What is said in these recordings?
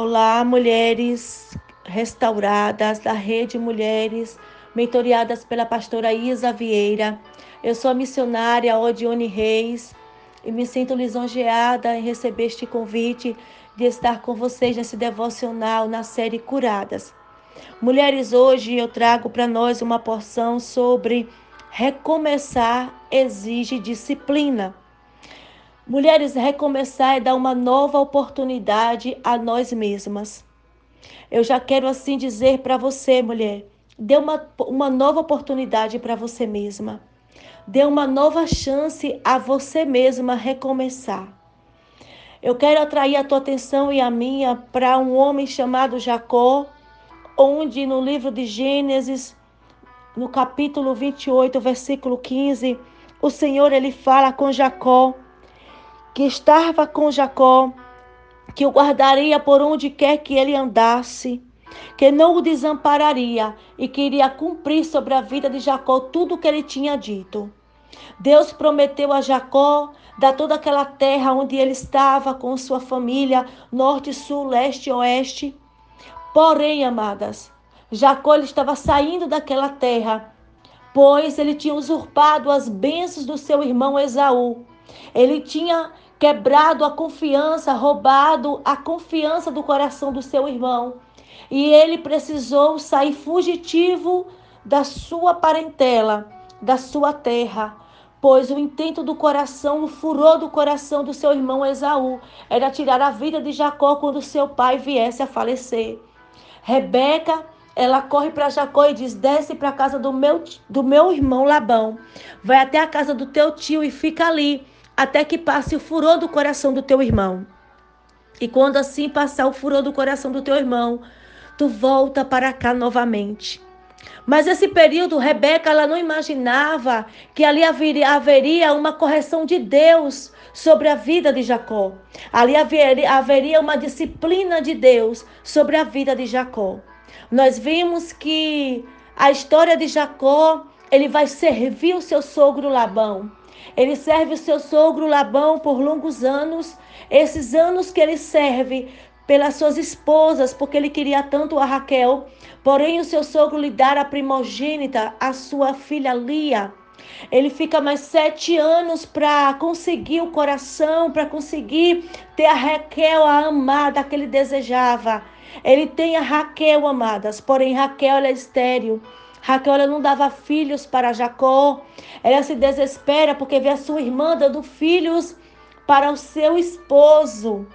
Olá, mulheres restauradas da Rede Mulheres, mentoriadas pela pastora Isa Vieira. Eu sou a missionária Odione Reis e me sinto lisonjeada em receber este convite de estar com vocês nesse devocional na série Curadas. Mulheres, hoje eu trago para nós uma porção sobre recomeçar exige disciplina. Mulheres, recomeçar é dar uma nova oportunidade a nós mesmas. Eu já quero assim dizer para você, mulher, dê uma, uma nova oportunidade para você mesma. Dê uma nova chance a você mesma recomeçar. Eu quero atrair a tua atenção e a minha para um homem chamado Jacó, onde no livro de Gênesis, no capítulo 28, versículo 15, o Senhor ele fala com Jacó que estava com Jacó, que o guardaria por onde quer que ele andasse, que não o desampararia e que iria cumprir sobre a vida de Jacó tudo o que ele tinha dito. Deus prometeu a Jacó dar toda aquela terra onde ele estava com sua família, norte, sul, leste e oeste. Porém, amadas, Jacó estava saindo daquela terra, pois ele tinha usurpado as bênçãos do seu irmão Esaú. Ele tinha quebrado a confiança, roubado a confiança do coração do seu irmão. E ele precisou sair fugitivo da sua parentela, da sua terra, pois o intento do coração, o furor do coração do seu irmão Esaú era tirar a vida de Jacó quando seu pai viesse a falecer. Rebeca, ela corre para Jacó e diz: Desce para a casa do meu, do meu irmão Labão, vai até a casa do teu tio e fica ali até que passe o furor do coração do teu irmão. E quando assim passar o furor do coração do teu irmão, tu volta para cá novamente. Mas esse período, Rebeca, ela não imaginava que ali haveria, uma correção de Deus sobre a vida de Jacó. Ali haveria uma disciplina de Deus sobre a vida de Jacó. Nós vimos que a história de Jacó, ele vai servir o seu sogro Labão. Ele serve o seu sogro Labão por longos anos. Esses anos que ele serve pelas suas esposas, porque ele queria tanto a Raquel. Porém, o seu sogro lhe dá a primogênita, a sua filha Lia. Ele fica mais sete anos para conseguir o coração, para conseguir ter a Raquel, a amada que ele desejava. Ele tem a Raquel, amadas, porém Raquel é estéril. Raquel ela não dava filhos para Jacó. Ela se desespera porque vê a sua irmã dando filhos para o seu esposo.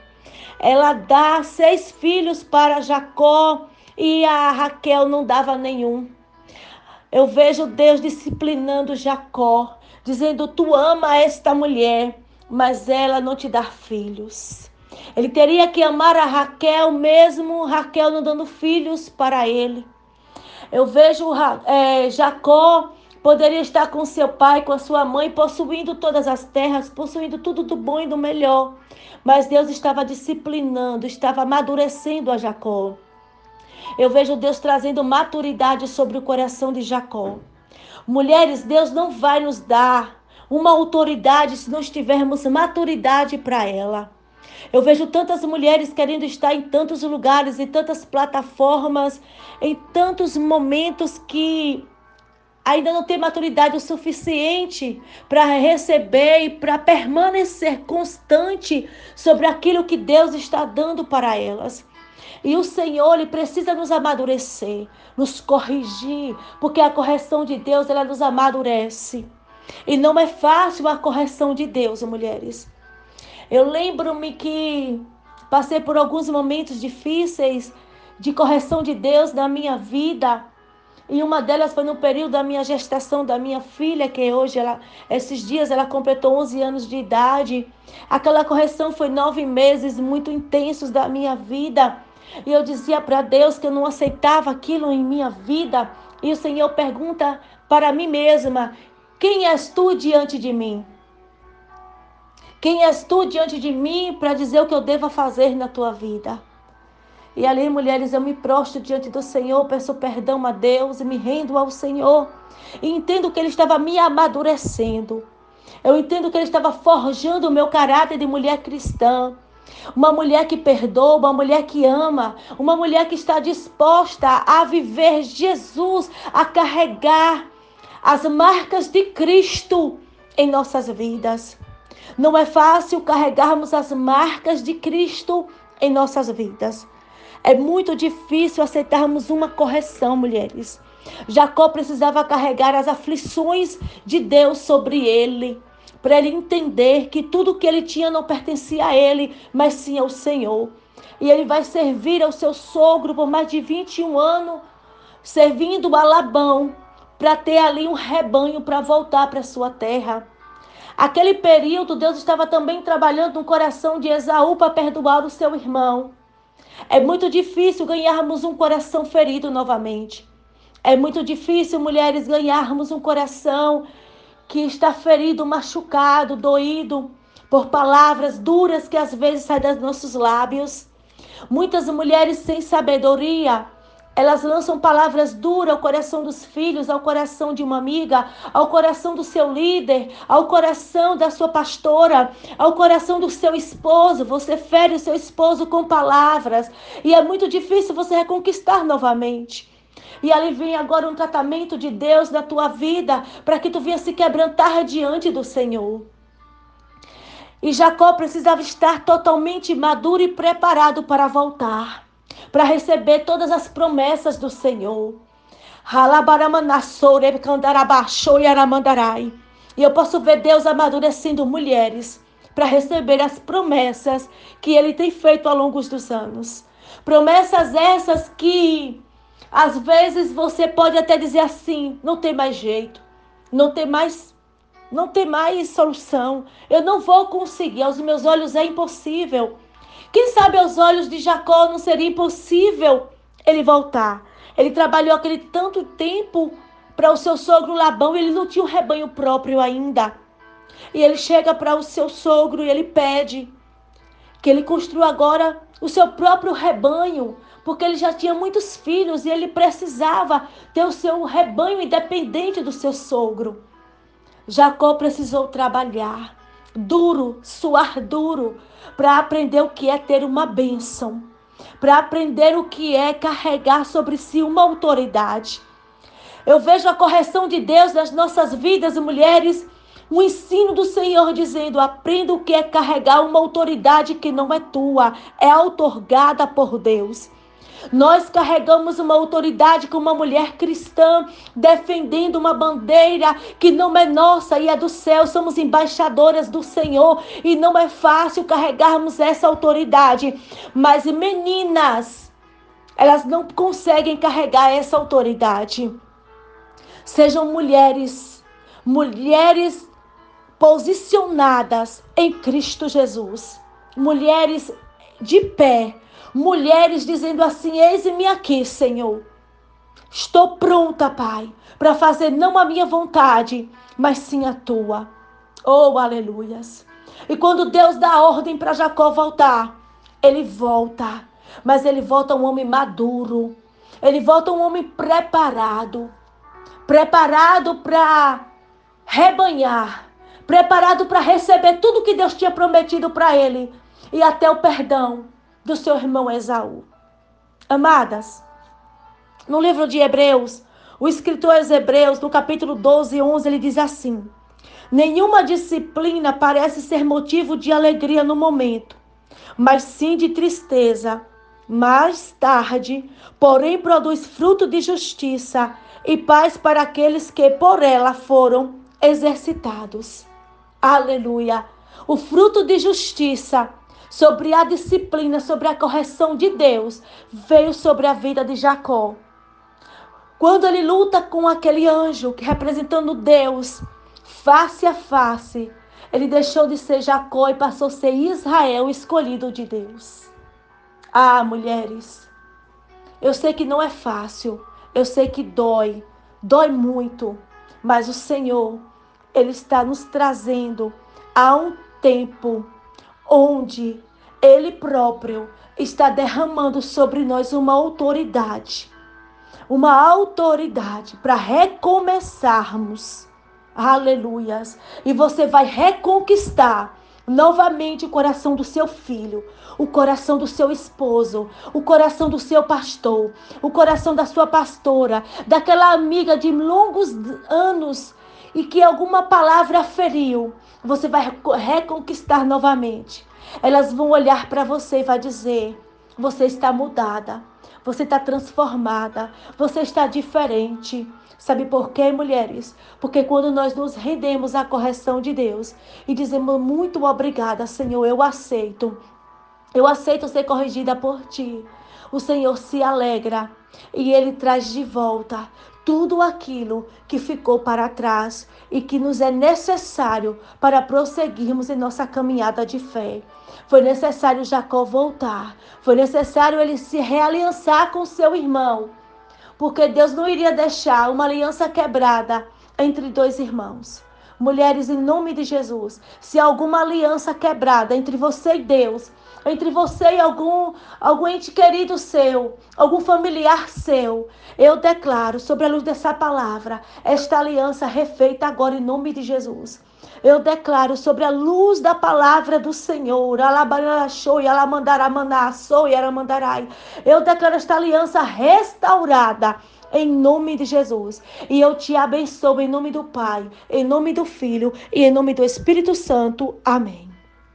Ela dá seis filhos para Jacó e a Raquel não dava nenhum. Eu vejo Deus disciplinando Jacó, dizendo: Tu ama esta mulher, mas ela não te dá filhos. Ele teria que amar a Raquel, mesmo Raquel não dando filhos para ele. Eu vejo é, Jacó poderia estar com seu pai, com a sua mãe, possuindo todas as terras, possuindo tudo do bom e do melhor. Mas Deus estava disciplinando, estava amadurecendo a Jacó. Eu vejo Deus trazendo maturidade sobre o coração de Jacó. Mulheres, Deus não vai nos dar uma autoridade se não tivermos maturidade para ela. Eu vejo tantas mulheres querendo estar em tantos lugares, em tantas plataformas, em tantos momentos que ainda não tem maturidade o suficiente para receber e para permanecer constante sobre aquilo que Deus está dando para elas. E o Senhor, ele precisa nos amadurecer, nos corrigir, porque a correção de Deus, ela nos amadurece. E não é fácil a correção de Deus, mulheres. Eu lembro-me que passei por alguns momentos difíceis de correção de Deus na minha vida. E uma delas foi no período da minha gestação da minha filha, que hoje, ela, esses dias, ela completou 11 anos de idade. Aquela correção foi nove meses muito intensos da minha vida. E eu dizia para Deus que eu não aceitava aquilo em minha vida. E o Senhor pergunta para mim mesma: Quem és tu diante de mim? Quem és tu diante de mim para dizer o que eu devo fazer na tua vida? E ali, mulheres, eu me prostro diante do Senhor, peço perdão a Deus e me rendo ao Senhor. E entendo que Ele estava me amadurecendo. Eu entendo que Ele estava forjando o meu caráter de mulher cristã. Uma mulher que perdoa, uma mulher que ama, uma mulher que está disposta a viver Jesus, a carregar as marcas de Cristo em nossas vidas. Não é fácil carregarmos as marcas de Cristo em nossas vidas. É muito difícil aceitarmos uma correção, mulheres. Jacó precisava carregar as aflições de Deus sobre ele, para ele entender que tudo que ele tinha não pertencia a ele, mas sim ao Senhor. E ele vai servir ao seu sogro por mais de 21 anos, servindo a Labão, para ter ali um rebanho para voltar para sua terra. Aquele período, Deus estava também trabalhando no coração de Esaú para perdoar o seu irmão. É muito difícil ganharmos um coração ferido novamente. É muito difícil, mulheres, ganharmos um coração que está ferido, machucado, doído por palavras duras que às vezes saem dos nossos lábios. Muitas mulheres sem sabedoria elas lançam palavras duras ao coração dos filhos, ao coração de uma amiga, ao coração do seu líder, ao coração da sua pastora, ao coração do seu esposo. Você fere o seu esposo com palavras e é muito difícil você reconquistar novamente. E ali vem agora um tratamento de Deus na tua vida para que tu venha se quebrantar diante do Senhor. E Jacó precisava estar totalmente maduro e preparado para voltar para receber todas as promessas do Senhor. E eu posso ver Deus amadurecendo mulheres para receber as promessas que Ele tem feito ao longo dos anos. Promessas essas que às vezes você pode até dizer assim: não tem mais jeito, não tem mais, não tem mais solução. Eu não vou conseguir. Aos meus olhos é impossível. Quem sabe aos olhos de Jacó não seria impossível ele voltar. Ele trabalhou aquele tanto tempo para o seu sogro Labão, e ele não tinha um rebanho próprio ainda. E ele chega para o seu sogro e ele pede que ele construa agora o seu próprio rebanho, porque ele já tinha muitos filhos e ele precisava ter o seu rebanho independente do seu sogro. Jacó precisou trabalhar duro, suar duro, para aprender o que é ter uma bênção, para aprender o que é carregar sobre si uma autoridade. Eu vejo a correção de Deus nas nossas vidas, mulheres, o ensino do Senhor dizendo: aprenda o que é carregar uma autoridade que não é tua, é outorgada por Deus. Nós carregamos uma autoridade como uma mulher cristã, defendendo uma bandeira que não é nossa e é do céu. Somos embaixadoras do Senhor e não é fácil carregarmos essa autoridade. Mas meninas, elas não conseguem carregar essa autoridade. Sejam mulheres, mulheres posicionadas em Cristo Jesus, mulheres de pé, mulheres dizendo assim: Eis-me aqui, Senhor. Estou pronta, Pai, para fazer não a minha vontade, mas sim a tua. Oh, aleluias. E quando Deus dá ordem para Jacó voltar, ele volta. Mas ele volta um homem maduro. Ele volta um homem preparado. Preparado para rebanhar. Preparado para receber tudo que Deus tinha prometido para ele. E até o perdão do seu irmão Esaú. Amadas, no livro de Hebreus, o escritor aos Hebreus, no capítulo 12 e 11, ele diz assim: Nenhuma disciplina parece ser motivo de alegria no momento, mas sim de tristeza. Mais tarde, porém, produz fruto de justiça e paz para aqueles que por ela foram exercitados. Aleluia! O fruto de justiça sobre a disciplina, sobre a correção de Deus, veio sobre a vida de Jacó. Quando ele luta com aquele anjo que representando Deus, face a face, ele deixou de ser Jacó e passou a ser Israel, escolhido de Deus. Ah, mulheres, eu sei que não é fácil, eu sei que dói, dói muito, mas o Senhor, Ele está nos trazendo a um tempo onde Ele próprio está derramando sobre nós uma autoridade. Uma autoridade para recomeçarmos. Aleluias. E você vai reconquistar novamente o coração do seu filho, o coração do seu esposo, o coração do seu pastor, o coração da sua pastora, daquela amiga de longos anos e que alguma palavra feriu, você vai reconquistar novamente. Elas vão olhar para você e vai dizer: você está mudada, você está transformada, você está diferente. Sabe por quê, mulheres? Porque quando nós nos rendemos à correção de Deus e dizemos muito obrigada, Senhor, eu aceito. Eu aceito ser corrigida por ti. O Senhor se alegra e ele traz de volta tudo aquilo que ficou para trás e que nos é necessário para prosseguirmos em nossa caminhada de fé. Foi necessário Jacó voltar, foi necessário ele se realiançar com seu irmão, porque Deus não iria deixar uma aliança quebrada entre dois irmãos. Mulheres, em nome de Jesus, se alguma aliança quebrada entre você e Deus, entre você e algum, algum ente querido seu, algum familiar seu, eu declaro sobre a luz dessa palavra, esta aliança refeita agora em nome de Jesus. Eu declaro sobre a luz da palavra do Senhor. Eu declaro esta aliança restaurada em nome de Jesus. E eu te abençoo em nome do Pai, em nome do Filho e em nome do Espírito Santo. Amém.